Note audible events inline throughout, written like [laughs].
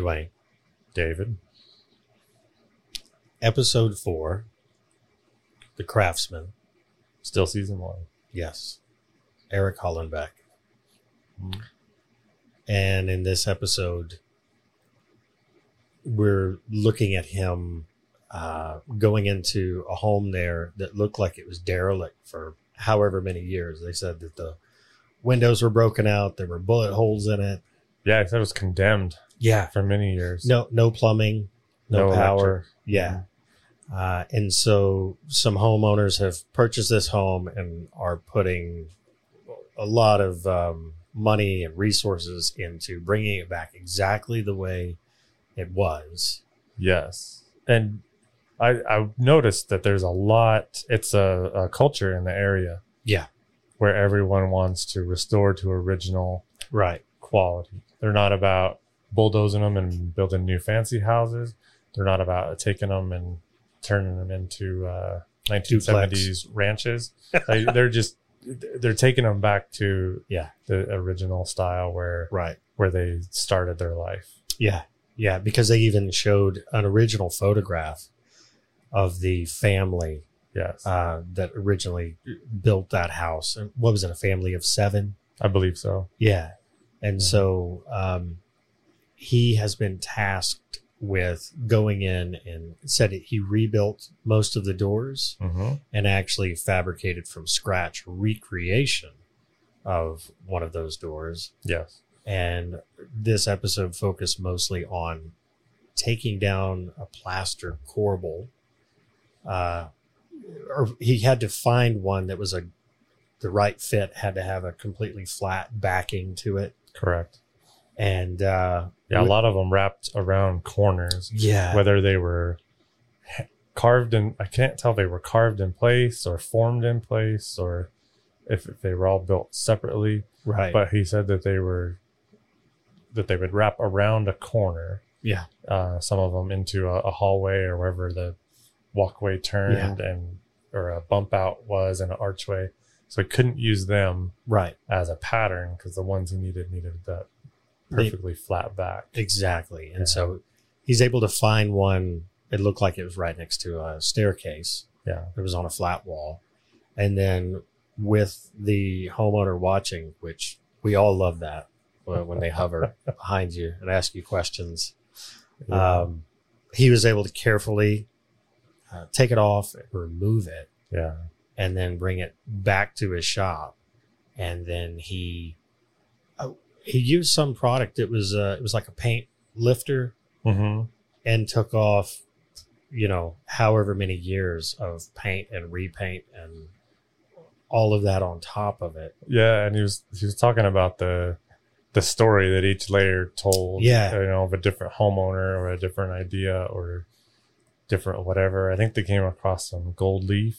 Dewayne. David. Episode four, The Craftsman. Still season one. Yes. Eric Hollenbeck. Mm. And in this episode, we're looking at him uh, going into a home there that looked like it was derelict for however many years. They said that the windows were broken out, there were bullet holes in it. Yeah, that was condemned Yeah. for many years. No, no plumbing, no, No power. electric. Yeah. Uh, and so some homeowners have purchased this home and are putting a lot of um, money and resources into bringing it back exactly the way it was. Yes. And I, I noticed that there's a lot, it's a, a culture in the area Yeah. where everyone wants to restore to original Right. quality. They're not about bulldozing them and building new fancy houses. They're not about taking them and turning them into uh, 1970s ranches. [laughs] They, they're just they're taking them back to Yeah. the original style where Right. where they started their life. Yeah. Yeah. Because they even showed an original photograph of the family Yes, uh, that originally built that house. And What was it? A family of seven? I believe so. Yeah. And so um, he has been tasked with going in and said he rebuilt most of the doors hmm and actually fabricated from scratch recreation of one of those doors. Yes. And this episode focused mostly on taking down a plaster corbel. Uh, or he had to find one that was a the right fit, had to have a completely flat backing to it Correct. and uh Yeah, a lot of them wrapped around corners, yeah whether they were carved in. I can't tell if they were carved in place or formed in place, or if, if they were all built separately. right But he said that they were that they would wrap around a corner. Yeah. Uh, some of them into a, a hallway or wherever the walkway turned and or a bump out was and an archway. So he couldn't use them right as a pattern because the ones he needed needed that They- perfectly flat back. exactly and Yeah. so he's able to find one it looked like it was right next to a staircase Yeah. it was on a flat wall and then with the homeowner watching which we all love that when when they hover [laughs] behind you and ask you questions Yeah. um, he was able to carefully uh, take it off and remove it yeah. And then bring it back to his shop and then he uh, he used some product it was uh, it was like a paint lifter hmm and took off you know however many years of paint and repaint and all of that on top of it Yeah, and he was he was talking about the the story that each layer told. Yeah. you know, of a different homeowner or a different idea or different whatever. I think they came across some gold leaf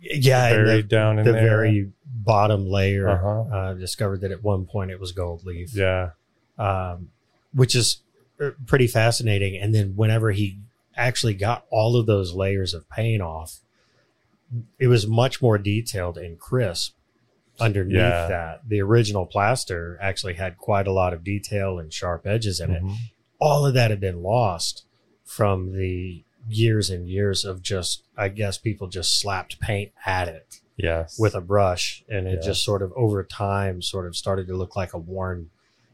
yeah buried the, down in the there. very bottom layer Uh-huh. uh, discovered that at one point it was gold leaf yeah, um, which is uh, pretty fascinating. And then whenever he actually got all of those layers of paint off, it was much more detailed and crisp underneath Yeah. that. The original plaster actually had quite a lot of detail and sharp edges in it. Mhm. All of that had been lost from the years and years of just, I guess people just slapped paint at it yes, with a brush and it Yeah. just sort of over time sort of started to look like a worn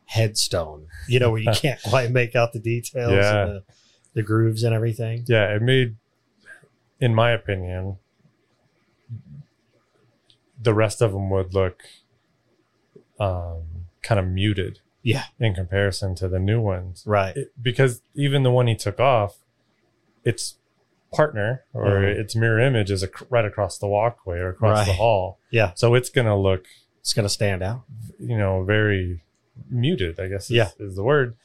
headstone you know where you [laughs] can't quite make out the details Yeah. and the, the grooves and everything yeah. It made, in my opinion, the rest of them would look um, kind of muted. Yeah. in comparison to the new ones. right it, because even the one he took off, its partner or Mhm. its mirror image is right across the walkway or across the hall. Yeah. So it's going to look, it's going to stand out you know, very muted, I guess is, Yeah. is the word.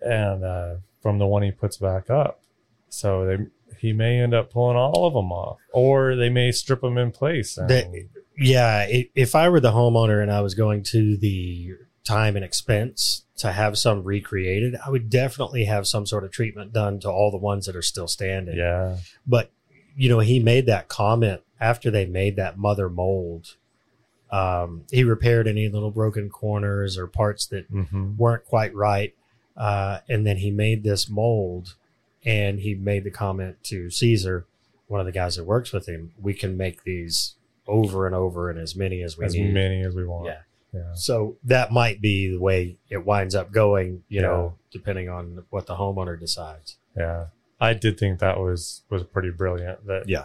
And uh, from the one he puts back up. So they, he may end up pulling all of them off or they may strip them in place. And, They- yeah i if i were the homeowner and i was going to the time and expense to have some recreated i would definitely have some sort of treatment done to all the ones that are still standing yeah. but you know he made that comment after they made that mother mold um, he repaired any little broken corners or parts that hmm weren't quite right Uh, and then he made this mold and he made the comment to Caesar, one of the guys that works with him, we can make these over and over and as many as we as need. many as we want. Yeah. Yeah. So that might be the way it winds up going, you Yeah. know, depending on what the homeowner decides. Yeah. I did think that was was pretty brilliant that Yeah.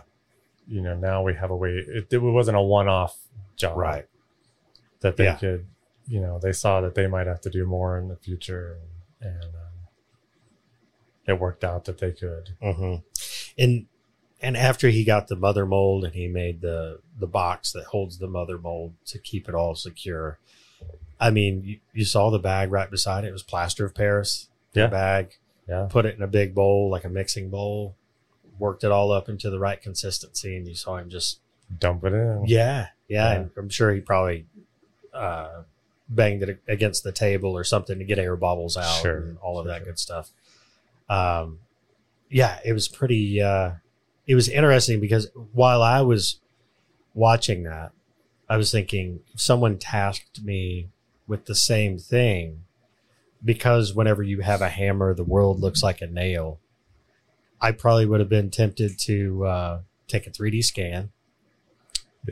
you know, now we have a way it, it wasn't a one off job. Right. That they Yeah. could you know, they saw that they might have to do more in the future and, and um, it worked out that they could. hmm And and after he got the mother mold and he made the the box that holds the mother mold to keep it all secure. I mean, you, you saw the bag right beside it. It was plaster of Paris. Yeah. bag. Yeah. Put it in a big bowl, like a mixing bowl. Worked it all up into the right consistency, and you saw him just Dump it in. Yeah, yeah, Yeah. and I'm sure he probably uh, banged it against the table or something to get air bubbles out Sure, and all of sure, that sure. good stuff. Um, yeah, it was pretty. Uh, it was interesting because while I was watching that, I was thinking if someone tasked me with the same thing, because whenever you have a hammer, the world looks like a nail. I probably would have been tempted to uh, take a 3D scan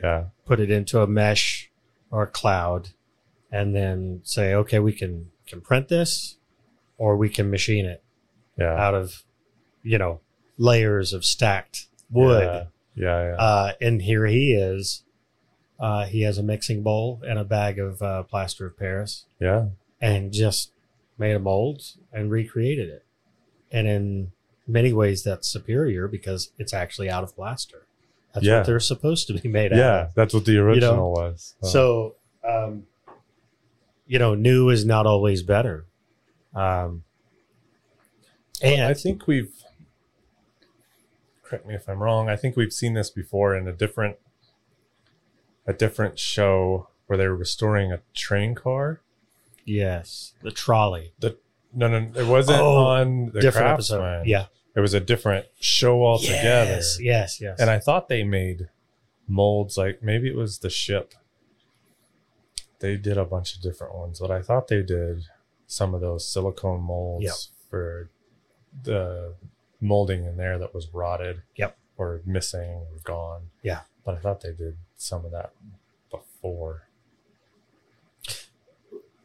Yeah. put it into a mesh or a cloud and then say okay we can can print this or we can machine it Yeah. out of you know layers of stacked wood Yeah. Yeah. yeah. uh, and here he is uh, he has a mixing bowl and a bag of uh, plaster of paris yeah. and just made a mold and recreated it and in many ways that's superior because it's actually out of plaster that's Yeah. what they're supposed to be made out of Yeah. That's what the original was. so, um, you know, new is not always better. Um, and I think we've correct me if I'm wrong. I think we've seen this before in a different a different show where they were restoring a train car. yes, the trolley, The No, no, it wasn't Oh, on the different episode. Yeah, it was a different show altogether. Yes, yes, yes. And I thought they made molds like maybe it was the ship. They did a bunch of different ones, but I thought they did some of those silicone molds Yep. for the molding in there that was rotted. Yep. Or missing or gone. Yeah. But I thought they did some of that before.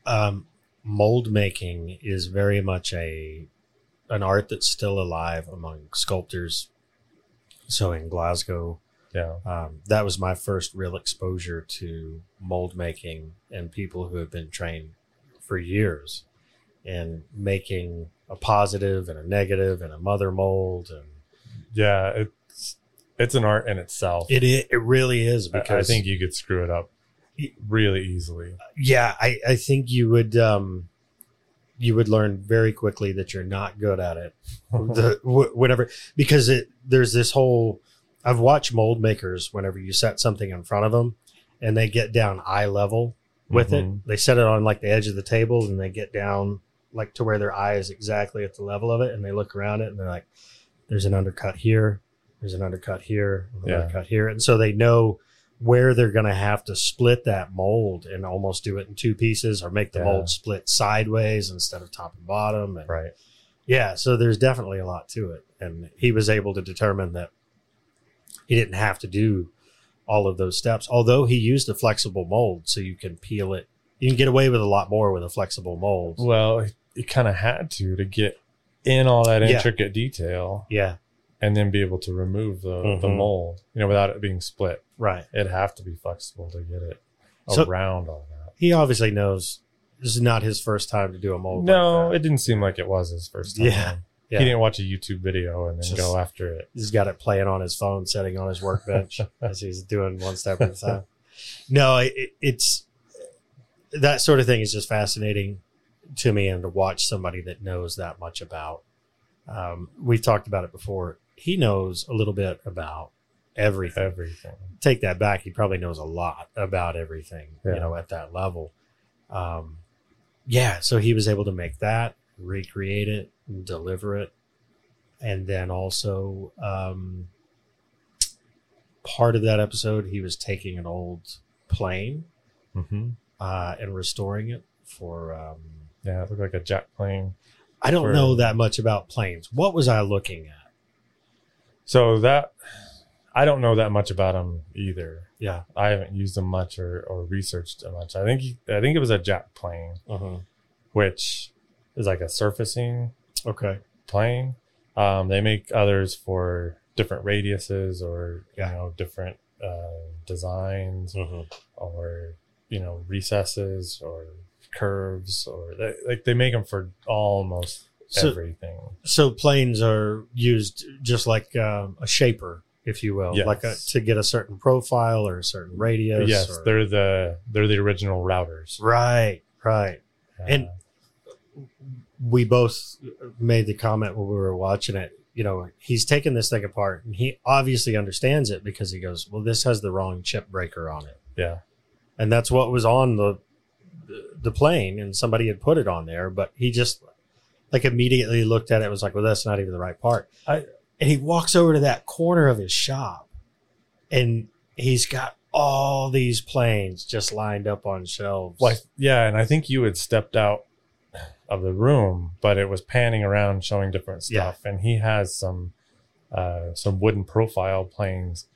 um, mold making is very much a an art that's still alive among sculptors. So in Glasgow, Yeah. um, that was my first real exposure to mold making and people who have been trained for years in making a positive and a negative and a mother mold and Yeah. It's it's an art in itself. it it really is because I think you could screw it up really easily. yeah I, I think you would um you would learn very quickly that you're not good at it [laughs] the wh- whatever because it there's this whole I've watched mold makers whenever you set something in front of them and they get down eye level with Mhm. it. They set it on like the edge of the table and they get down like to where their eye is exactly at the level of it and they look around it and they're like, there's an undercut here, there's an undercut here, an Yeah. undercut here. And so they know where they're going to have to split that mold and almost do it in two pieces or make the Yeah. mold split sideways instead of top and bottom. And Right. yeah, so there's definitely a lot to it. And he was able to determine that he didn't have to do all of those steps, although he used a flexible mold so you can peel it. You can get away with a lot more with a flexible mold. Well, it kind of had to to get in all that Yeah. intricate detail Yeah, and then be able to remove the, the Mhm. mold, you know, without it being split. right. It'd have to be flexible to get it So- around all that. He obviously knows this is not his first time to do a mold. No, like it didn't seem like it was his first time. Yeah. Yeah. He didn't watch a YouTube video and then Just- go after it. he's got it playing on his phone, sitting on his workbench [laughs] as he's doing one step at a time. No, it, it's that sort of thing is just fascinating to me, and to watch somebody that knows that much about. Um, we've talked about it before. He knows a little bit about everything. Everything. Take that back. He probably knows a lot about everything. You know, at that level. Um, yeah, so he was able to make that, recreate it, and deliver it, and then also um, part of that episode, he was taking an old plane hmm uh, and restoring it for. Um, Yeah, it looked like a jack plane. I don't For- know that much about planes. What was I looking at? So that I don't know that much about them either. Yeah. I haven't used them much or, or researched them much. I think he, I think it was a jack plane, Uh-huh. which is like a surfacing Okay. plane. Um, they make others for different radiuses or Yeah. you know different uh, designs Uh-huh. or you know recesses or curves or they, like they make them for almost So- everything. So planes are used just like um, a shaper, if you will, Yes. like a, to get a certain profile or a certain radius. yes, or- they're the they're the original routers. right, right. Uh, And- We both made the comment when we were watching it. You know, he's taking this thing apart, and he obviously understands it because he goes, "Well, this has the wrong chip breaker on it." yeah, and that's what was on the the plane and somebody had put it on there but he just like immediately looked at it and was like well that's not even the right part I- and he walks over to that corner of his shop and he's got all these planes just lined up on shelves like yeah, and I think you had stepped out of the room, but it was panning around showing different Yeah. stuff, and he has some uh, some wooden profile planes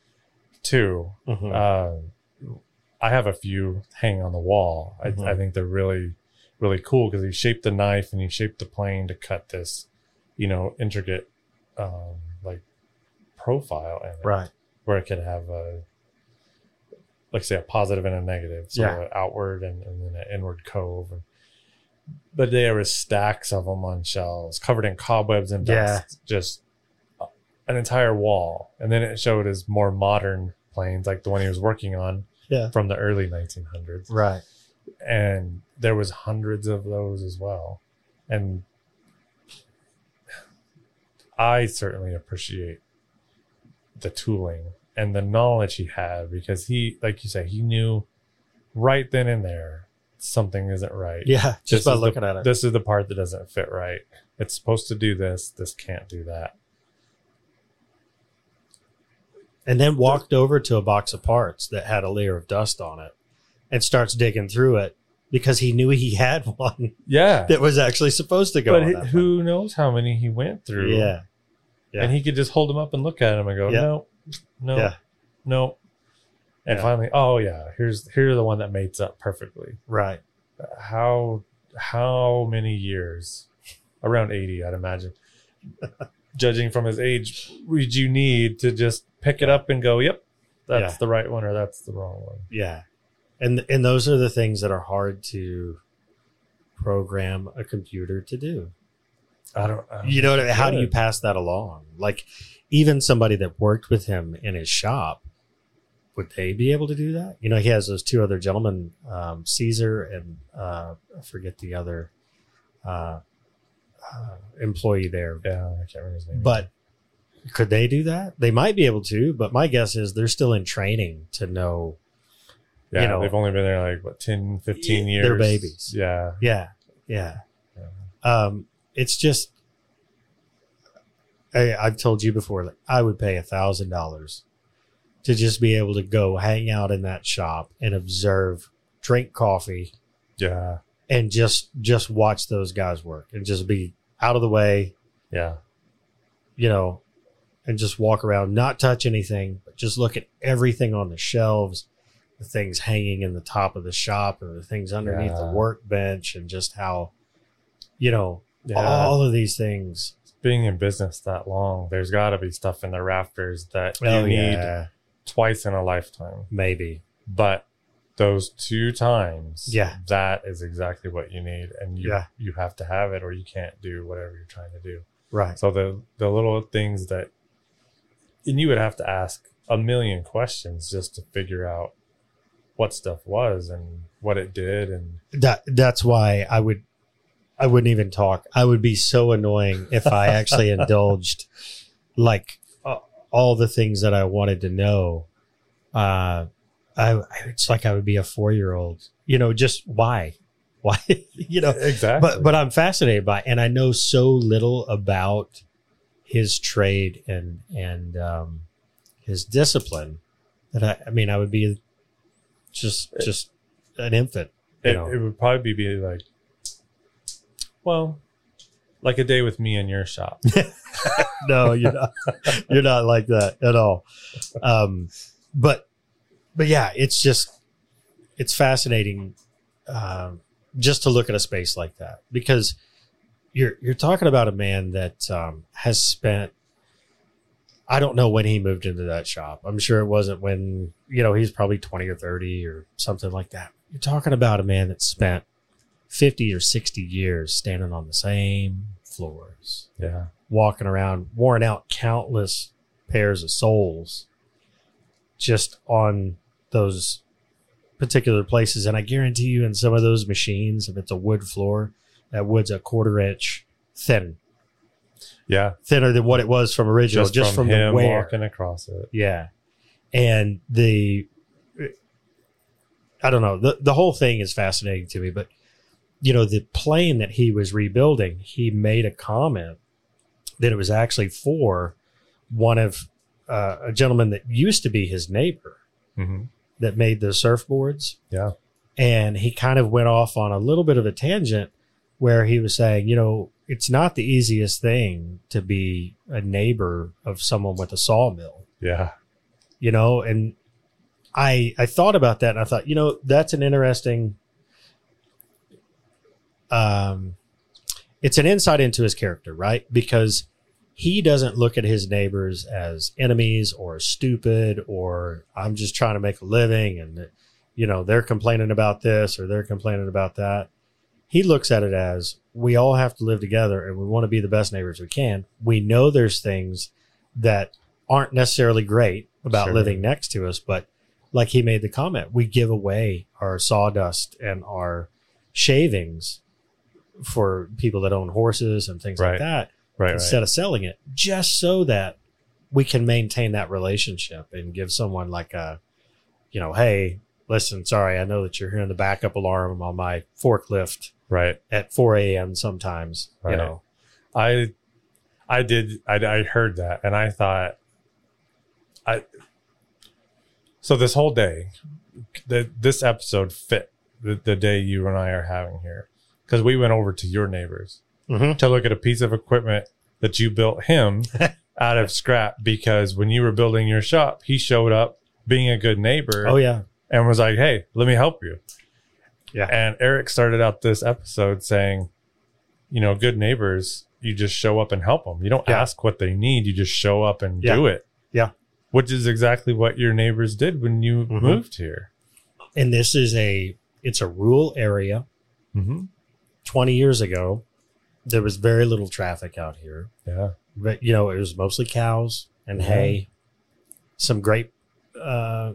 too. Mhm. Uh, I have a few hanging on the wall. I, Mhm. I think they're really, really cool because he shaped the knife and he shaped the plane to cut this, you know, intricate, um, like profile in it, right where it could have a, like say a positive and a negative, so Yeah. an outward and, and then an inward cove. And, but there was stacks of them on shelves, covered in cobwebs and Yeah. just an entire wall. And then it showed his more modern planes, like the one he was working on Yeah. from the early 1900s. right And there was hundreds of those as well. And I certainly appreciate the tooling and the knowledge he had because he, like you say, he knew right then and there something isn't right. yeah This just by is the- looking at it This is the part that doesn't fit right. It's supposed to do this. This can't do that. And then walked over to a box of parts that had a layer of dust on it and starts digging through it because he knew he had [laughs] one Yeah. that was actually supposed to go but who knows how many he went through? yeah Yeah. And he could just hold them up and look at him and go, Yeah. no, no, Yeah. no. And finally, oh yeah, here's here's the one that mates up perfectly. right How how many years? Around eighty, I'd imagine. [laughs] Judging from his age, would you need to just pick it up and go, "Yep, that's Yeah. the right one," or "That's the wrong one"? Yeah. And and those are the things that are hard to program a computer to do. I don't. I don't You know what I mean? How do you pass that along? Like even somebody that worked with him in his shop, would they be able to do that? You know, he has those two other gentlemen, um, Caesar and uh, I forget the other uh, uh, employee there. Yeah, I can't remember his name. But could they do that? They might be able to, but my guess is they're still in training to know yeah, you know- they've only been there like what 10, 15 years. They're babies. Yeah, Yeah, yeah. Yeah. Um, it's just I, I've told you before, like I would pay a thousand dollars to just be able to go hang out in that shop and observe, drink coffee, yeah, and just just watch those guys work and just be out of the way, yeah. you know, and just walk around, not touch anything, but just look at everything on the shelves, the things hanging in the top of the shop, and the things underneath the workbench, and just how, you know, Yeah. all of these things. being in business that long, there's got to be stuff in the rafters that you Oh, need yeah, twice in a lifetime. maybe. But those two times, Yeah. that is exactly what you need, and you Yeah. you have to have it, or you can't do whatever you're trying to do. Right. So the the little things that, and you would have to ask a million questions just to figure out what stuff was and what it did, and That that's why I would I wouldn't even talk. I would be so annoying if I actually [laughs] indulged like uh, all the things that I wanted to know. Uh I it's like I would be a 4-year-old. You know, just why? [laughs] Why? you know, exactly. but but I'm fascinated by and I know so little about his trade and and um his discipline that I I mean I would be just just an infant. it, it would probably be like, well, like a day with me in your shop. [laughs] no, you're not. You're not like that at all. Um, but, but yeah, it's just, it's fascinating, um, just to look at a space like that because you're you're talking about a man that um, has spent. I don't know when he moved into that shop. I'm sure it wasn't when you know he's probably 20 or 30 or something like that. You're talking about a man that spent 50 or 60 years standing on the same floors Yeah. walking around, worn out countless pairs of soles just on those particular places. And I guarantee you, in some of those machines, if it's a wood floor, that wood's a quarter inch thin, Yeah. thinner than what it was from original, Just, just, from, from, him the wear. walking across it. Yeah. And the, I don't know, the, the whole thing is fascinating to me, but you know, the plane that he was rebuilding, he made a comment that it was actually for one of uh, a gentleman that used to be his neighbor hmm that made the surfboards. Yeah. And he kind of went off on a little bit of a tangent where he was saying, you know, it's not the easiest thing to be a neighbor of someone with a sawmill. Yeah. you know and i i thought about that and i thought you know that's an interesting um it's an insight into his character right? Because he doesn't look at his neighbors as enemies or stupid or i'm just trying to make a living and you know they're complaining about this or they're complaining about that he looks at it as we all have to live together and we want to be the best neighbors we can we know there's things that aren't necessarily great about Sure. living next to us, but like he made the comment, we give away our sawdust and our shavings for people that own horses and things Right. like that Right. instead Right. of selling it, just so that we can maintain that relationship and give someone like a, you know, hey, listen, sorry, I know that you're hearing the backup alarm on my forklift Right. at 4 a.m. sometimes, you know. I, I did. I, I heard that, and I thought, I. So this whole day, the this episode fit the, the day you and I are having here, because we went over to your neighbors Mm-hmm. to look at a piece of equipment that you built him [laughs] out of scrap. Because when you were building your shop, he showed up being a good neighbor. Oh, yeah. and was like, "Hey, let me help you." Yeah. And Eric started out this episode saying, "You know, good neighbors, you just show up and help them. You don't Yeah. ask what they need; you just show up and Yeah. do it." Yeah. Which is exactly what your neighbors did when you Mhm. moved here. And this is a, it's a rural area. Mm-hmm. 20 years ago, there was very little traffic out here. Yeah. But, you know, it was mostly cows and Yeah. hay, some grape, uh,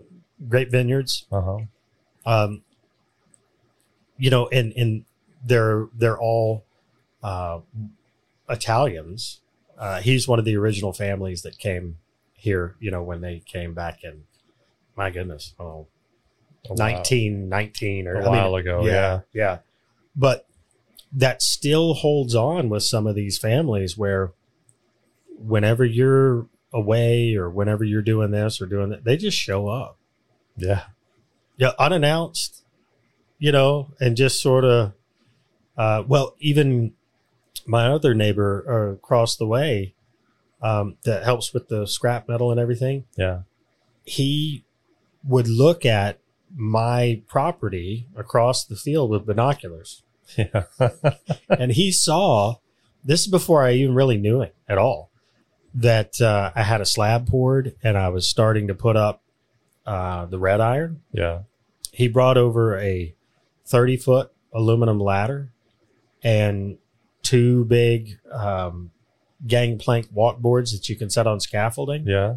grape vineyards. Uh huh. Um, you know, and, and they're, they're all, uh, Italians. Uh, he's one of the original families that came here, you know, when they came back in, my goodness, oh, 1919 or A I mean, while ago. Yeah. yeah. But that still holds on with some of these families where whenever you're away or whenever you're doing this or doing that, they just show up. Yeah. Yeah, unannounced, you know, and just sort of uh well, even my other neighbor uh, across the way um that helps with the scrap metal and everything, Yeah. he would look at my property across the field with binoculars Yeah. [laughs] and he saw this is before I even really knew it at all that uh, I had a slab poured and I was starting to put up uh, the red iron. yeah. He brought over a 30 foot aluminum ladder and two big um, gangplank walkboards that you can set on scaffolding. Yeah.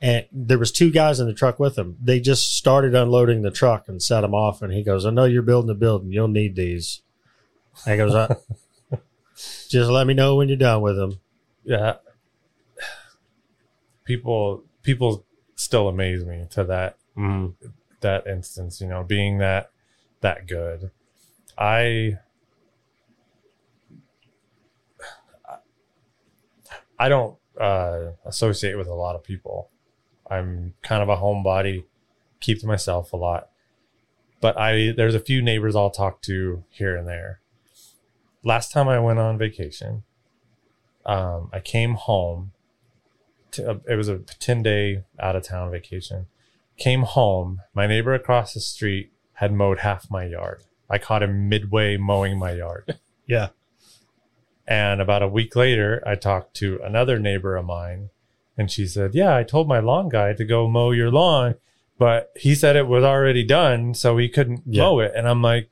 And there was two guys in the truck with him. They just started unloading the truck and set them off. And he goes, "I know you're building a building. You'll need these." And he goes, uh, [laughs] "Just let me know when you're done with them." Yeah. [sighs] People, people still amaze me to that Mm. that instance, you know, being that that good. I I don't uh, associate with a lot of people. I'm kind of a homebody, keep to myself a lot. But I there's a few neighbors I'll talk to here and there. Last time I went on vacation, um, I came home. To, uh, it was a 10 day out of town vacation. Came home. My neighbor across the street had mowed half my yard. I caught him midway mowing my yard. [laughs] Yeah. And about a week later, I talked to another neighbor of mine, and she said, Yeah, I told my lawn guy to go mow your lawn, but he said it was already done, so he couldn't Yeah. mow it. And I'm like,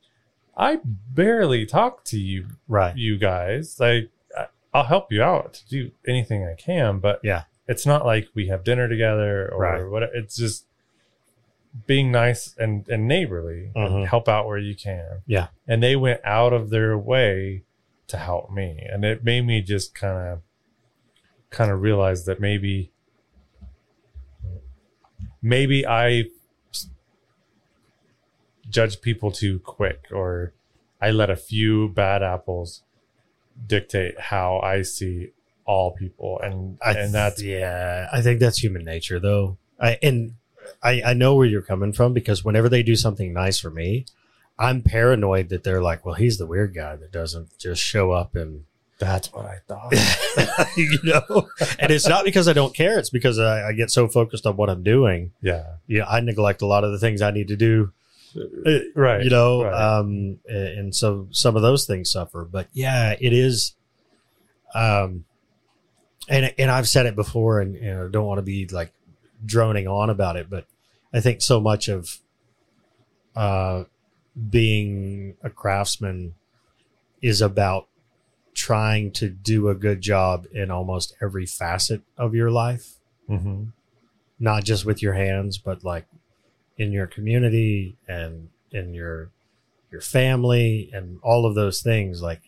I barely talk to you, Right. you guys. Like, I'll help you out to do anything I can, but Yeah. it's not like we have dinner together or Right. what. It's just being nice and, and neighborly Mhm. and help out where you can. Yeah. And they went out of their way to help me. And it made me just kind of kind of realize that maybe maybe I judge people too quick or I let a few bad apples dictate how I see all people and I and that's yeah. I think that's human nature, though. I and I I know where you're coming from because whenever they do something nice for me, I'm paranoid that they're like, well, he's the weird guy that doesn't just show up and that's what I thought. [laughs] you know. And it's not because I don't care; it's because I, I get so focused on what I'm doing. yeah. Yeah, I neglect a lot of the things I need to do. uh, Right. you know right. um and and so some of those things suffer but yeah it is um and and i've said it before and you know don't want to be like droning on about it but i think so much of uh being a craftsman is about trying to do a good job in almost every facet of your life hmm not just with your hands, but like in your community and in your your family and all of those things. Like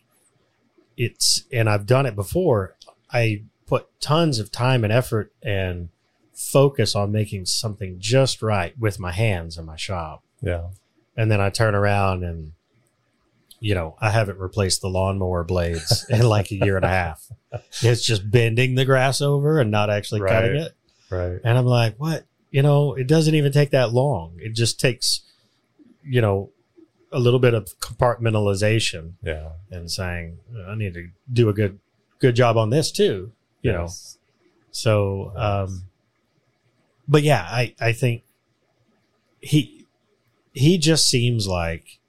it's and I've done it before. I put tons of time and effort and focus on making something just right with my hands in my shop. Yeah. And then I turn around and you know, I haven't replaced the lawnmower blades [laughs] in like a year and a half. It's just bending the grass over and not actually cutting it. Right. And I'm like, what? You know, it doesn't even take that long. It just takes, you know, a little bit of compartmentalization Yeah. and saying, I need to do a good, good job on this too. You know, so, Yes. um, but yeah, I, I think he, he just seems like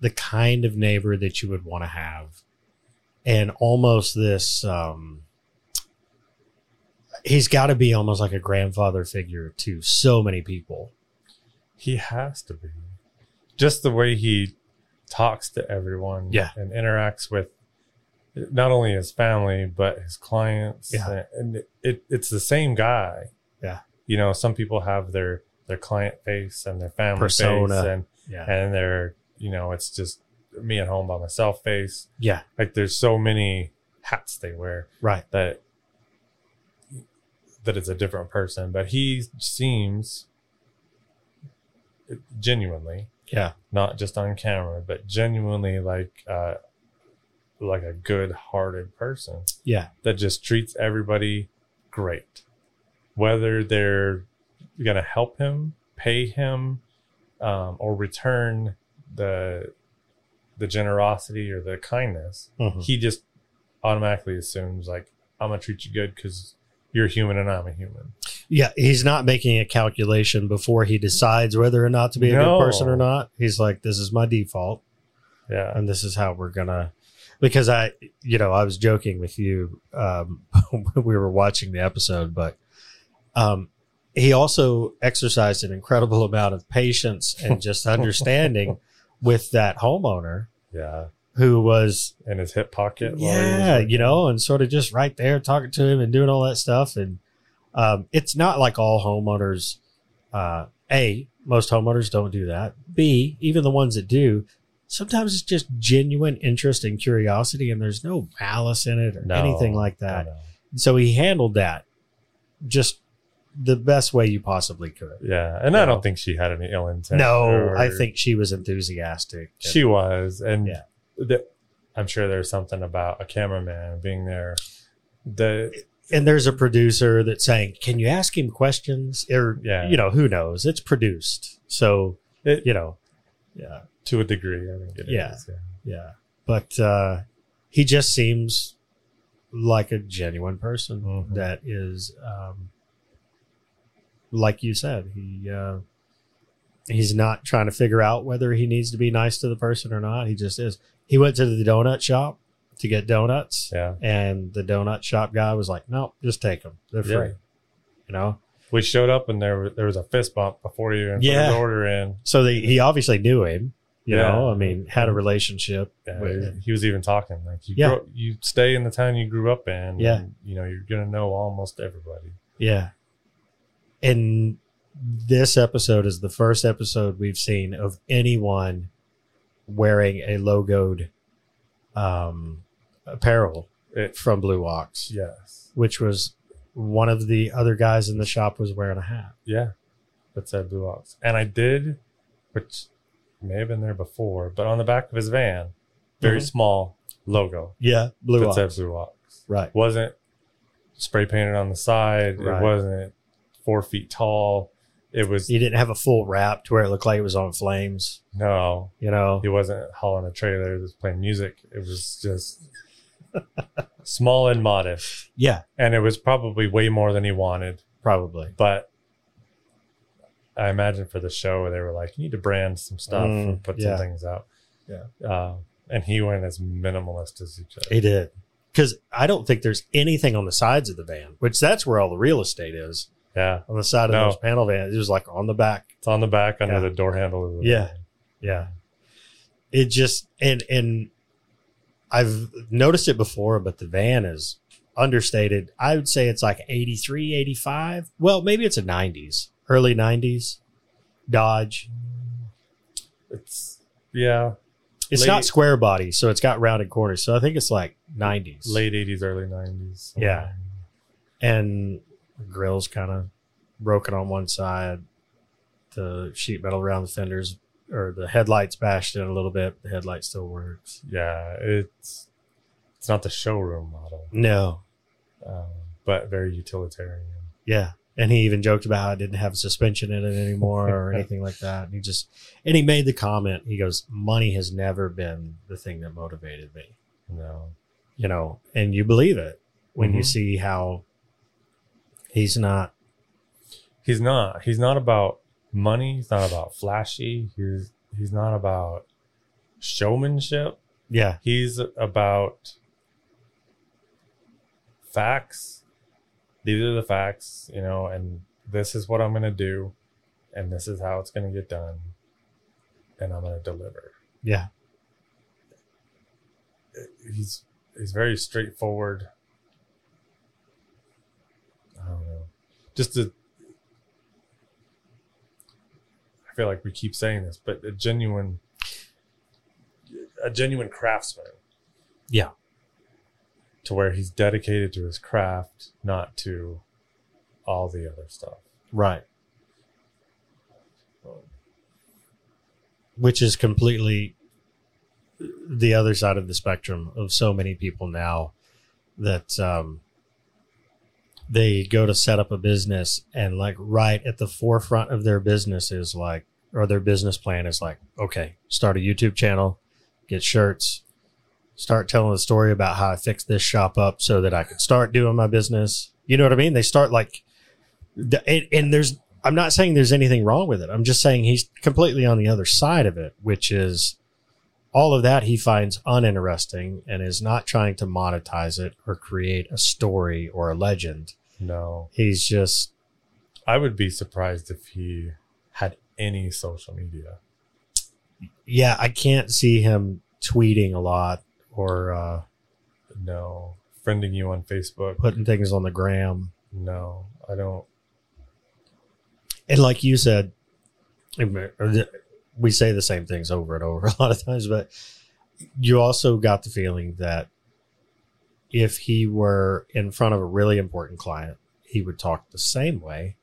the kind of neighbor that you would want to have and almost this, um, he's got to be almost like a grandfather figure to so many people. He has to be. Just the way he talks to everyone Yeah. and interacts with not only his family but his clients Yeah. and it, it it's the same guy. Yeah. You know, some people have their their client face and their family Persona. face and Yeah. and their you know, it's just me at home by myself face. Yeah. Like there's so many hats they wear Right. that that it's a different person, but he seems genuinely Yeah. not just on camera, but genuinely like uh like a good-hearted person Yeah. that just treats everybody great. Whether they're going to help him, pay him, um, or return the the generosity or the kindness, Mhm. he just automatically assumes like I'm gonna treat you good because you're human and I'm a human. Yeah. He's not making a calculation before he decides whether or not to be a No. good person or not. He's like, this is my default. Yeah, and this is how we're gonna because i you know i was joking with you um [laughs] when we were watching the episode but um he also exercised an incredible amount of patience and just understanding [laughs] with that homeowner yeah. who was In his hip pocket. while he was yeah you know and sort of just right there talking to him and doing all that stuff. And um it's not like all homeowners uh a most homeowners don't do that. B even the ones that do sometimes it's just genuine interest and curiosity and there's no malice in it or No, anything like that. So he handled that just the best way you possibly could Yeah, and I know. don't think she had any ill intent. no or- i think she was enthusiastic and- she was, and Yeah. the, I'm sure there's something about a cameraman being there. The and there's a producer that's saying, "Can you ask him questions?" Or Yeah. you know, who knows? It's produced, so It- you know, yeah, to a degree, I think it is. Yeah. yeah. yeah. But uh, he just seems like a genuine person Mhm. that is, um, like you said, he uh, he's not trying to figure out whether he needs to be nice to the person or not. He just is. He went to the donut shop to get donuts, Yeah. and the donut shop guy was like, "No, just take them. They're free." Yeah. You know, We showed up and there there was a fist bump before you put Yeah. order in. so they, he obviously knew him. You Yeah. know, I mean, had a relationship. Yeah, with- he was even talking like you Yeah. grow, you stay in the town you grew up in. Yeah. and, you know you're gonna know almost everybody. Yeah. And this episode is the first episode we've seen of anyone wearing a logoed um, apparel It, from Blue Ox, yes, which was one of the other guys in the shop was wearing a hat. yeah, that said Blue Ox, and I did, which may have been there before, but on the back of his van, very Mhm. small logo Yeah, Blue that Ox. said Blue Ox. right. wasn't spray painted on the side. Right. It wasn't four feet tall. It was He didn't have a full wrap to where it looked like it was on flames. no. You know, He wasn't hauling a trailer. He was playing music. It was just [laughs] small and modest, yeah, and it was probably way more than he wanted. probably. But I imagine for the show, they were like, "You need to brand some stuff Mm, and put yeah. some things out." Yeah. Uh, and he went as minimalist as he could. He did. Because I don't think there's anything on the sides of the van, which that's where all the real estate is. Yeah, On the side of No. those panel vans, it was like on the back. it's on the back under Yeah. the door handle. Of the Yeah. Yeah. It just and and I've noticed it before, but the van is understated. I would say it's like 83, 85. Well, maybe it's a 90s, early 90s Dodge. It's yeah, It's Late- not square body, so it's got rounded corners. So I think it's like 90s. late '80s, early '90s. Yeah. and grill's kind of broken on one side. The sheet metal around the fenders or the headlights bashed in a little bit. The headlight still works. yeah. It's it's not the showroom model, No, um, but very utilitarian. yeah. And he even joked about how it didn't have a suspension in it anymore or [laughs] anything like that. And he just and he made the comment. He goes, "Money has never been the thing that motivated me." No, You know, and you believe it when you Mhm. see how he's not. he's not. He's not about money. He's not about flashy. He's he's not about showmanship. Yeah, He's about facts. These are the facts, you know, and this is what I'm going to do, and this is how it's going to get done, and I'm going to deliver. yeah, He's he's very straightforward. I don't know, just a. I feel like we keep saying this, but a genuine, a genuine craftsman. yeah, to where he's dedicated to his craft, not to all the other stuff. right. which is completely the other side of the spectrum of so many people now that um, they go to set up a business and like right at the forefront of their business is like or their business plan is like okay start a youtube channel get shirts start telling the story about how i fixed this shop up so that i could start doing my business. You know what i mean? They start like and, and there's i'm not saying there's anything wrong with it. I'm just saying he's completely on the other side of it which is all of that he finds uninteresting and is not trying to monetize it or create a story or a legend No, he's just I would be surprised if he had any social media. yeah i can't see him tweeting a lot or uh, No, friending you on Facebook. putting things on the gram No, I don't. and like you said we say the same things over and over [laughs] a lot of times but you also got the feeling that if he were in front of a really important client he would talk the same way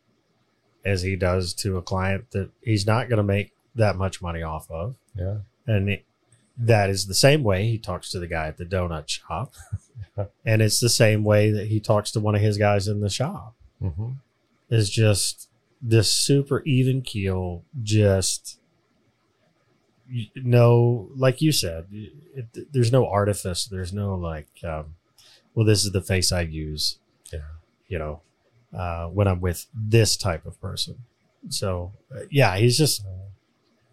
as he does to a client that he's not going to make that much money off of. Yeah, and it, that is the same way he talks to the guy at the donut shop. [laughs] And it's the same way that he talks to one of his guys in the shop. Mm-hmm. is just this super even keel just no like you said it, there's no artifice. There's no like um, well, this is the face I use. Yeah. You know, uh, when I'm with this type of person. So uh, yeah, he's just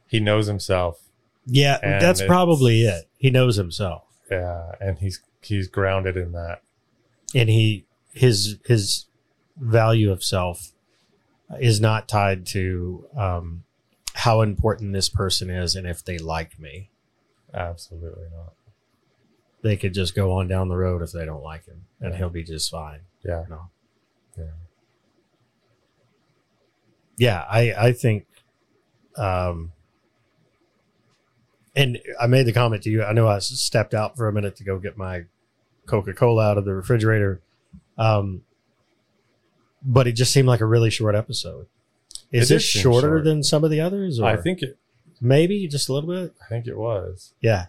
he knows himself. yeah. That's probably it. He knows himself, Yeah, and he's he's grounded in that. and he his his value of self is not tied to um, how important this person is and if they like me. Absolutely not. They could just go on down the road if they don't like him, and he'll be just fine. Yeah. No. Yeah. yeah i i think um and i made the comment to you i know I stepped out for a minute to go get my coca-cola out of the refrigerator um but it just seemed like a really short episode is It this shorter short. than some of the others or I think it maybe just a little bit I think it was. yeah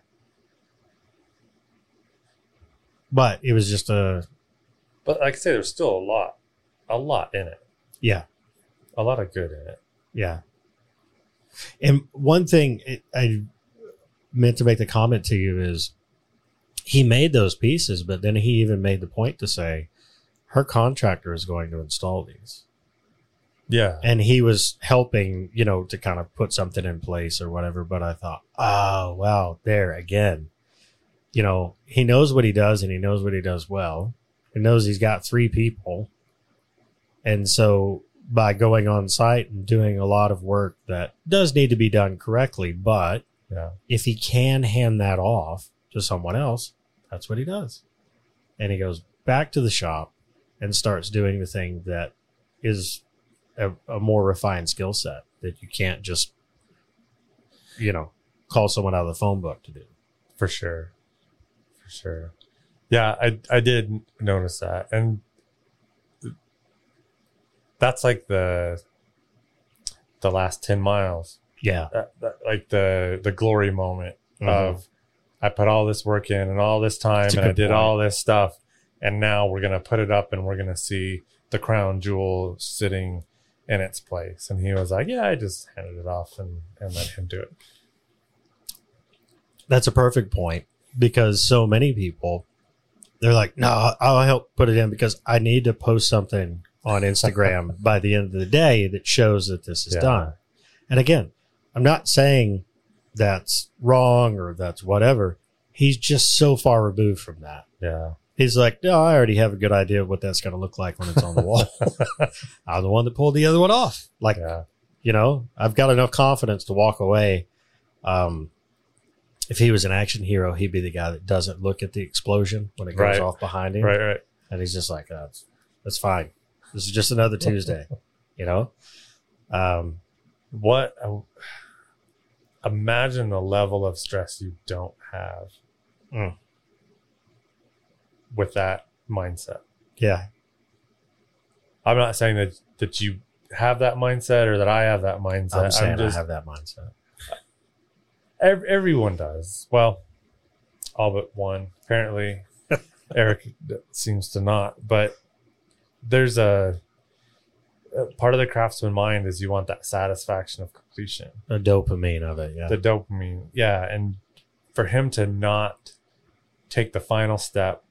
but it was just a But like I say, there's still a lot, a lot in it. yeah A lot of good in it. Yeah. And one thing it, I meant to make the comment to you is he made those pieces, but then he even made the point to say her contractor is going to install these. Yeah. And he was helping, you know, to kind of put something in place or whatever. But I thought, oh, wow, there again. You know, he knows what he does and he knows what he does well. He knows he's got three people. And so by going on site and doing a lot of work that does need to be done correctly, but Yeah. if he can hand that off to someone else, that's what he does. And he goes back to the shop and starts doing the thing that is a, a more refined skill set that you can't just, you know, call someone out of the phone book to do. For sure. For sure. Yeah, I I did notice that. And that's like the the last 10 miles. Yeah. That, that, like the the glory moment Mhm. of I put all this work in and all this time and I did point. all this stuff and now we're gonna put it up and we're gonna see the crown jewel sitting in its place. And he was like, Yeah, I just handed it off and, and let him do it. That's a perfect point because so many people, they're like, no, I'll help put it in because I need to post something on Instagram [laughs] by the end of the day that shows that this is Yeah. done. And again, I'm not saying that's wrong or that's whatever. He's just so far removed from that. Yeah. He's like, no, I already have a good idea of what that's going to look like when it's on the wall. [laughs] [laughs] I'm the one that pulled the other one off. Like, Yeah. you know, I've got enough confidence to walk away. Um, if he was an action hero, he'd be the guy that doesn't look at the explosion when it goes Right. off behind him. Right, right. And he's just like, oh, that's, that's fine. This is just another Tuesday, [laughs] you know? Um, What uh, imagine the level of stress you don't have Mm. with that mindset. yeah. I'm not saying that that you have that mindset or that I have that mindset. I'm saying just I have that mindset. Ev- everyone does. Well, all but one. Apparently, [laughs] Eric seems to not. But there's a, a part of the craftsman mind is you want that satisfaction of completion. The dopamine of it. Yeah. the dopamine yeah and for him to not take the final step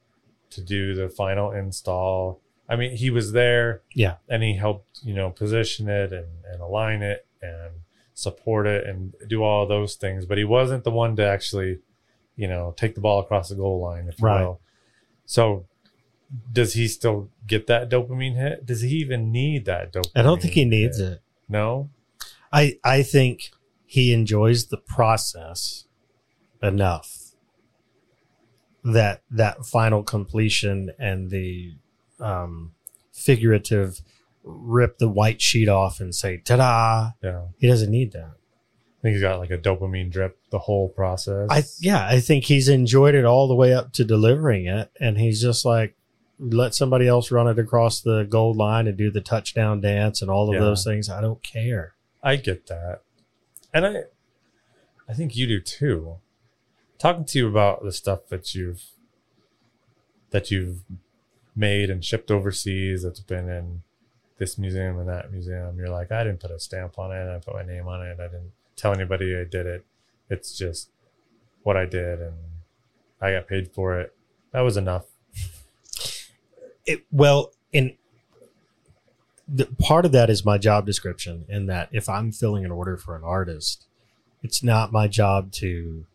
to do the final install i mean he was there Yeah. and he helped you know position it and, and align it and support it and do all those things but he wasn't the one to actually you know take the ball across the goal line if you will so does he still get that dopamine hit does he even need that dopamine I don't think he needs hit? it. no I, I think he enjoys the process enough that that final completion and the um, figurative rip the white sheet off and say ta-da yeah he doesn't need that I think he's got like a dopamine drip the whole process. i yeah i think he's enjoyed it all the way up to delivering it and he's just like let somebody else run it across the gold line and do the touchdown dance and all of Yeah. those things i don't care I get that, and I, I think you do too. Talking to you about the stuff that you've, that you've made and shipped overseas that's been in this museum and that museum. You're like, I didn't put a stamp on it. I put my name on it. I didn't tell anybody I did it. It's just what I did, and I got paid for it. That was enough. It, well, in the part of that is my job description, in that if I'm filling an order for an artist, it's not my job to,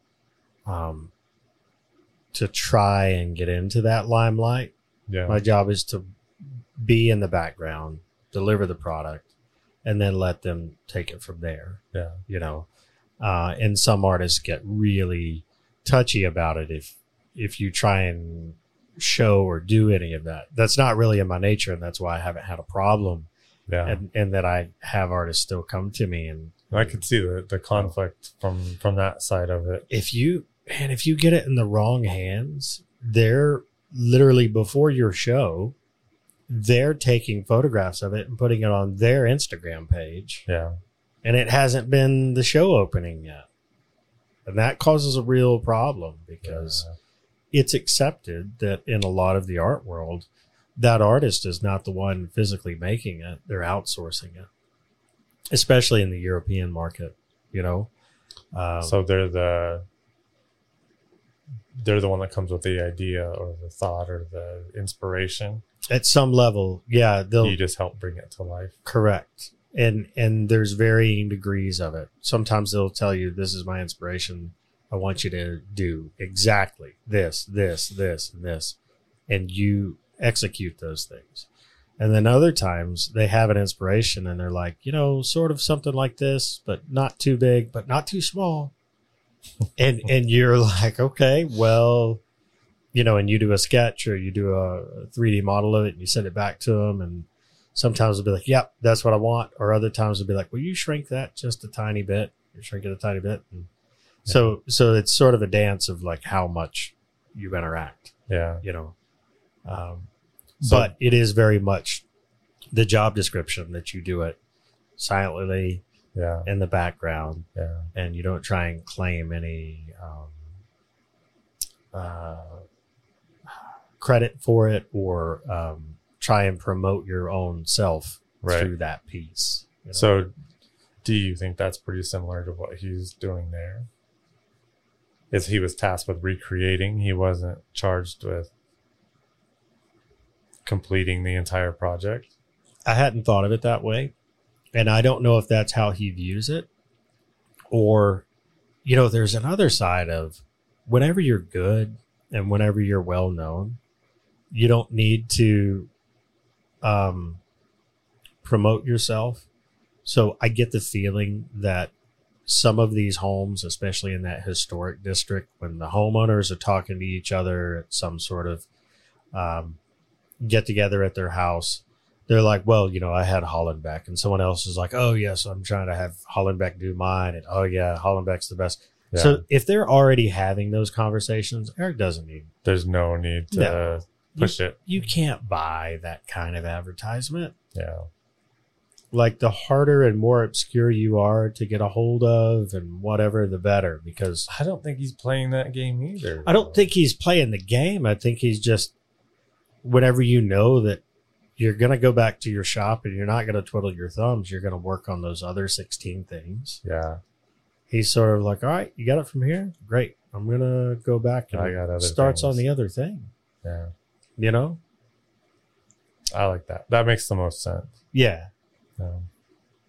um, to try and get into that limelight. Yeah. My job is to be in the background, deliver the product, and then let them take it from there. yeah. You know, uh, and some artists get really touchy about it if if you try and show or do any of that. That's not really in my nature, and that's why I haven't had a problem. Yeah. And and that I have artists still come to me and I could see the, the conflict from from that side of it. if you and if you get it in the wrong hands, they're literally before your show, they're taking photographs of it and putting it on their Instagram page, Yeah. and it hasn't been the show opening yet. And that causes a real problem because it's accepted that in a lot of the art world, that artist is not the one physically making it, they're outsourcing it, especially in the European market, you know? Um, so they're the they're the one that comes with the idea or the thought or the inspiration. At some level, yeah, they'll You just help bring it to life. correct. And and there's varying degrees of it. Sometimes they'll tell you this is my inspiration. I want you to do exactly this, this, this, and this. And you execute those things. And then other times they have an inspiration and they're like, you know, sort of something like this, but not too big, but not too small. and and you're [laughs] like, okay, well, you know, and you do a sketch or you do a 3D model of it and you send it back to them and sometimes they'll be like, yep, that's what I want. Or other times they'll be like, will you shrink that just a tiny bit? You shrink it a tiny bit. And so, so it's sort of a dance of like how much you interact, Yeah. you know. Um, So- but it is very much the job description that you do it silently Yeah. in the background Yeah. and you don't try and claim any um, uh, credit for it or um, try and promote your own self Right. through that piece. you know? So do you think that's pretty similar to what he's doing there? Is he was tasked with recreating, he wasn't charged with completing the entire project. I hadn't thought of it that way. And I don't know if that's how he views it. Or, you know, there's another side of whenever you're good and whenever you're well known, you don't need to um, promote yourself. So I get the feeling that some of these homes, especially in that historic district, when the homeowners are talking to each other at some sort of um, get together at their house, they're like, well, you know, I had Hollenbeck, and someone else is like, oh yes, I'm trying to have Hollenbeck do mine, and oh yeah, Hollenbeck's the best. Yeah. So if they're already having those conversations, Eric doesn't need. There's no need to No. Push it. You can't buy that kind of advertisement. Yeah. Like the harder and more obscure you are to get a hold of, and whatever, the better. Because I don't think he's playing that game either. I don't think he's playing the game. I think he's just whenever you know that you're going to go back to your shop and you're not going to twiddle your thumbs, you're going to work on those other 16 things. Yeah. He's sort of like, all right, you got it from here? Great. I'm going to go back and I got other starts on the other thing, Yeah. You know? I like that. That makes the most sense. Yeah. Yeah.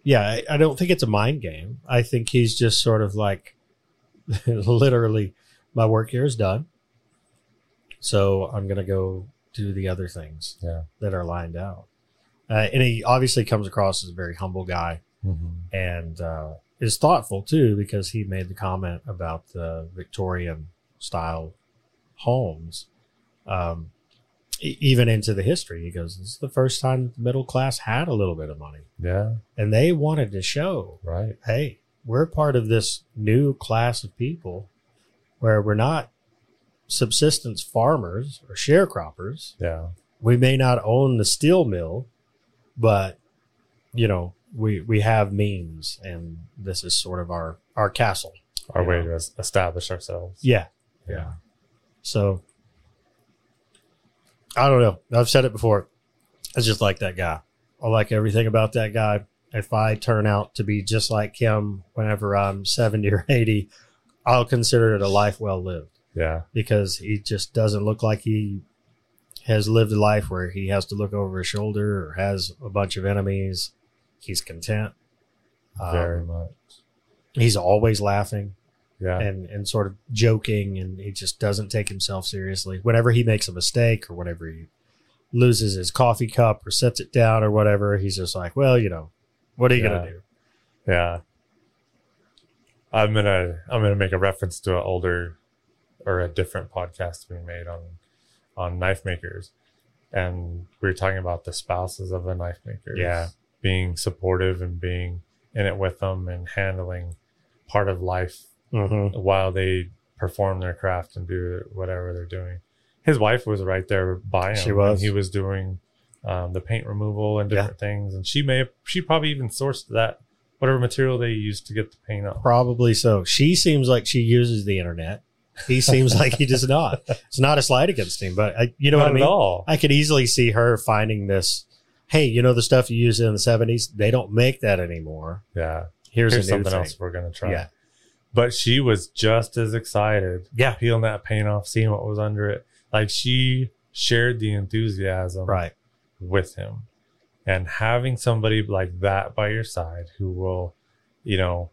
Yeah. I, I don't think it's a mind game. I think he's just sort of like, [laughs] literally, my work here is done. So I'm going to go do the other things. Yeah. that are lined out. Uh, and he obviously comes across as a very humble guy Mm-hmm. and uh, is thoughtful too because he made the comment about the Victorian style homes. Um, even into the history, he goes, This is the first time the middle class had a little bit of money. Yeah. And they wanted to show, Right. hey, we're part of this new class of people where we're not subsistence farmers or sharecroppers Yeah. we may not own the steel mill, but you know, we we have means and this is sort of our our castle. Our Yeah. way to establish ourselves. Yeah. Yeah. So I don't know. I've said it before. I just like that guy. I like everything about that guy. If I turn out to be just like him whenever I'm 70 or 80, I'll consider it a life well lived Yeah. because he just doesn't look like he has lived a life where he has to look over his shoulder or has a bunch of enemies. He's content. Very Um, much. he's always laughing Yeah. and, and sort of joking, and he just doesn't take himself seriously. Whenever he makes a mistake or whenever he loses his coffee cup or sets it down or whatever, he's just like, well, you know, what are you Yeah. going to do? Yeah. I'm gonna I'm gonna make a reference to an older or a different podcast we made on on knife makers. And we were talking about the spouses of the knife makers. Yeah. Being supportive and being in it with them and handling part of life Mm-hmm. while they perform their craft and do whatever they're doing. His wife was right there by him. She was. he was doing um, the paint removal and different things, and she may have, she probably even sourced that whatever material they used to get the paint up. Probably so. She seems like she uses the internet. He seems like he does not. It's not a slight against him, but I, you know Not what I mean? at all. I could easily see her finding this. Hey, you know the stuff you used in the seventies? They don't make that anymore. yeah, Here's, here's a new something thing. else we're gonna try. Yeah, but she was just as excited, yeah, peeling that paint off, seeing what was under it. Like she shared the enthusiasm right. with him and having somebody like that by your side who will you know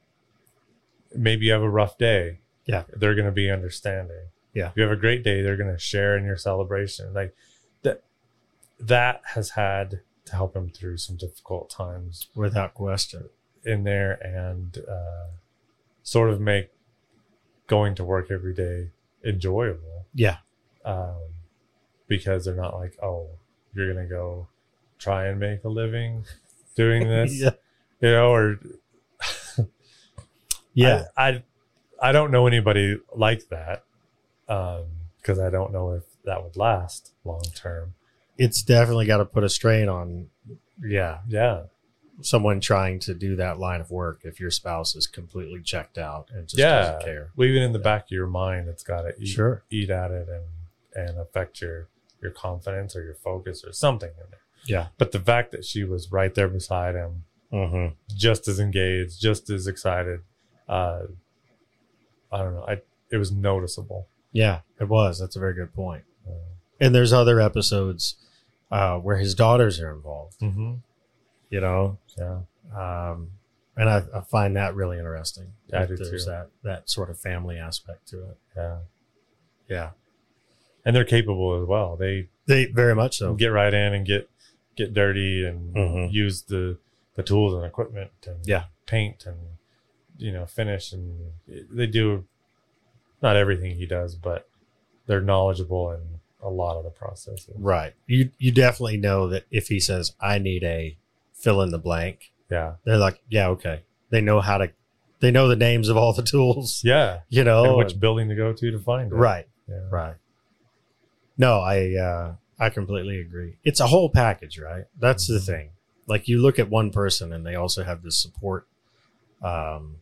maybe you have a rough day Yeah. they're going to be understanding Yeah. if you have a great day they're going to share in your celebration like that that has had to help him through some difficult times Without question. in there and uh, sort of make going to work every day enjoyable Yeah, um, because they're not like, oh, you're gonna go try and make a living [laughs] doing [laughs] this, yeah, you know, or [laughs] yeah. I, I, I don't know anybody like that because I don't know if that would last long term. It's definitely got to put a strain on. Yeah, Yeah, someone trying to do that line of work if your spouse is completely checked out and just yeah. doesn't care. Well, even in the Yeah. back of your mind, it's got to eat, Sure. eat at it and and affect your your confidence or your focus or something in there. Yeah. But the fact that she was right there beside him, Mm-hmm. just as engaged, just as excited. Uh, I don't know. I it was noticeable. Yeah, it was. That's a very good point. Uh, And there's other episodes uh, where his daughters are involved. mm-hmm. You know, Yeah, um, and I, I find that really interesting. I that do There's too. that that sort of family aspect to it. yeah, Yeah, and they're capable as well. They they very much so. get right in and get get dirty and Mhm. use the the tools and equipment and Yeah. paint and you know finish and they do not everything he does, but they're knowledgeable in a lot of the processes. Right. You you definitely know that if he says I need a fill in the blank, Yeah, they're like, yeah, okay. They know how to. They know the names of all the tools. yeah. You know, and which and- building to go to to find it. right. Yeah. Right. No, I uh I completely agree. It's a whole package, right? That's the Mhm. thing. Like you look at one person and they also have this support um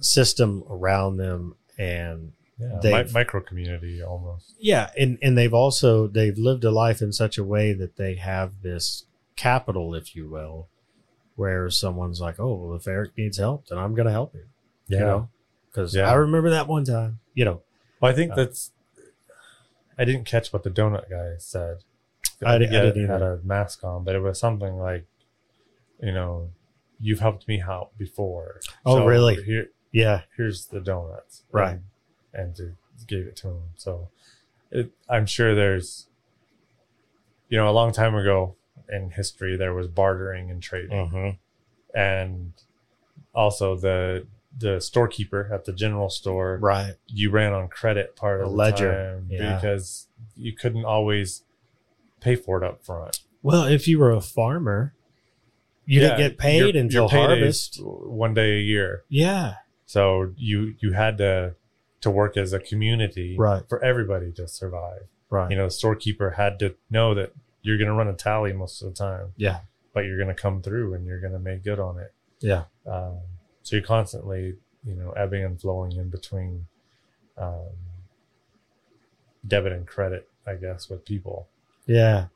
system around them and Yeah, mi- micro community almost. yeah, and and they've also they've lived a life in such a way that they have this capital, if you will, where someone's like, "Oh, well, if Eric needs help, then I'm going to help him." You know, because Yeah. I remember that one time. You know, Well, I think Uh, that's. I didn't catch what the donut guy said. I di- I think he had- didn't had a mask on, but it was something like, you know, you've helped me out before. Oh, really? Here, yeah, here's the donuts. Right. And, and to gave it to him. So, it, I'm sure there's, you know, a long time ago in history there was bartering and trading, hmm and also the the storekeeper at the general store right, you ran on credit part of the ledger, time yeah. because you couldn't always pay for it up front. Well, if you were a farmer, you Yeah, didn't get paid your- until your harvest. one day a year. Yeah, So you you had to to work as a community Right. for everybody to survive. right. You know, the storekeeper had to know that you're going to run a tally most of the time, yeah, but you're going to come through and you're going to make good on it. yeah, Um, so you're constantly, you know, ebbing and flowing in between um, debit and credit, I guess, with people. yeah.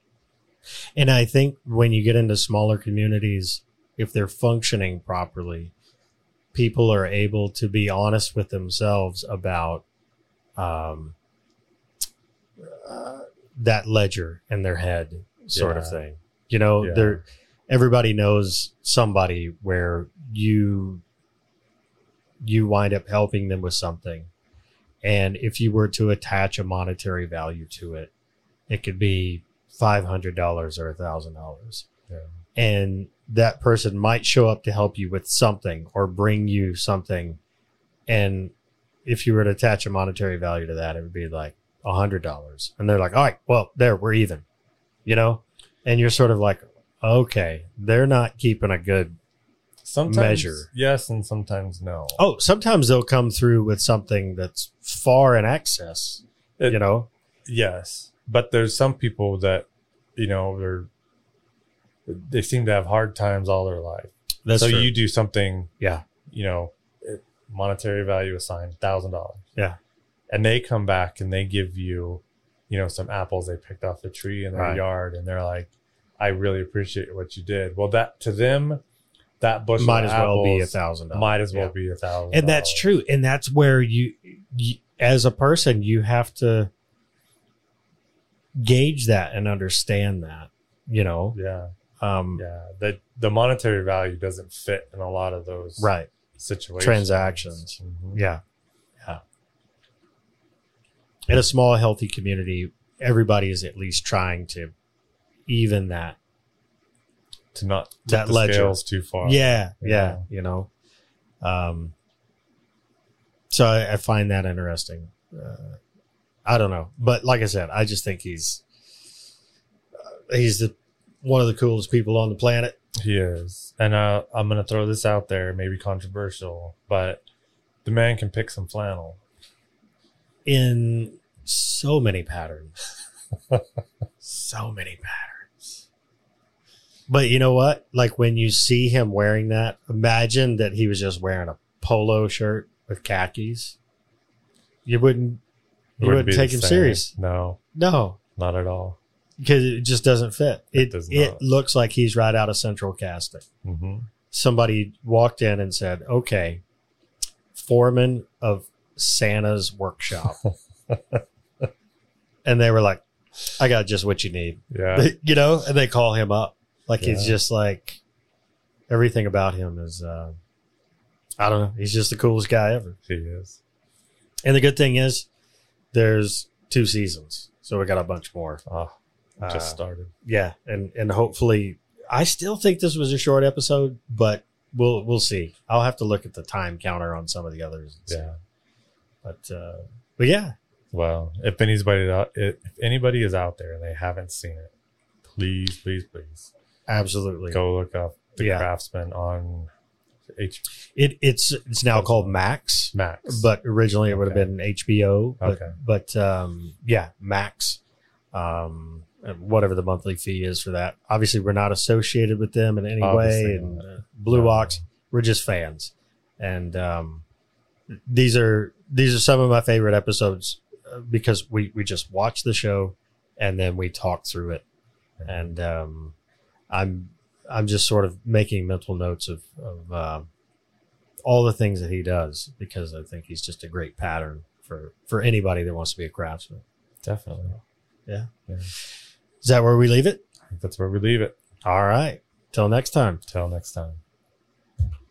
And I think when you get into smaller communities, if they're functioning properly, people are able to be honest with themselves about um, uh, that ledger in their head, sort of thing. You know, Yeah. they're everybody knows somebody where you you wind up helping them with something. And if you were to attach a monetary value to it, it could be five hundred dollars or a thousand dollars. Yeah. And that person might show up to help you with something or bring you something. And if you were to attach a monetary value to that, it would be like a hundred dollars. And they're like, all right, well, there, we're even. You know? And you're sort of like, okay, they're not keeping a good Sometimes measure. yes, and sometimes no. Oh, sometimes they'll come through with something that's far in excess. It- you know? Yes, but there's some people that you know they're they seem to have hard times all their life. That's so true. you do something, yeah. you know, monetary value assigned thousand dollars. Yeah. And they come back and they give you, you know, some apples they picked off the tree in their Right. yard, and they're like, "I really appreciate what you did." Well, that to them, that bushel Might as well be a thousand might as well Yeah. be a thousand. and that's true and that's where you, you as a person you have to gauge that and understand that you know Yeah, um yeah. The the monetary value doesn't fit in a lot of those right situations Transactions. Mhm. yeah yeah in a small healthy community everybody is at least trying to even that To not That the ledger. scales too far. yeah, yeah Yeah. you know um so i, I find that interesting uh, i don't know but like i said i just think he's uh, he's the one of the coolest people on the planet he is. And uh, I'm gonna throw this out there, maybe controversial, but the man can pick some flannel. In so many patterns. [laughs] So many patterns. But you know what? Like when you see him wearing that imagine that he was just wearing a polo shirt with khakis. You wouldn't you wouldn't, be take him same. serious. No, no. Not at all. because it just doesn't fit. It It does it looks like he's right out of central casting. hmm Somebody walked in and said, "Okay, foreman of Santa's workshop," and they were like, "I got just what you need," Yeah, you know. And they call him up, like he's just like everything about him is. Uh, I don't know. He's just the coolest guy ever. he is. And the good thing is, there's two seasons, so we got a bunch more. Oh, just Uh, started. yeah and and hopefully i still think this was a short episode but we'll we'll see i'll have to look at the time counter on some of the others and see. Yeah. But uh but yeah Well, if anybody if anybody is out there and they haven't seen it, please, please, please absolutely go look up the Yeah. Craftsman on H it it's it's now called max Max. but originally it would have Okay. been hbo but, Okay. but um yeah max um whatever the monthly fee is for that obviously we're not associated with them in any Obviously way and uh, blue ox we're just fans and um these are these are some of my favorite episodes uh, because we we just watch the show and then we talk through it and um i'm i'm just sort of making mental notes of of um all the things that he does because i think he's just a great pattern for for anybody that wants to be a craftsman Definitely. Yeah. Is that where we leave it that's where we leave it. all right till next time Till next time.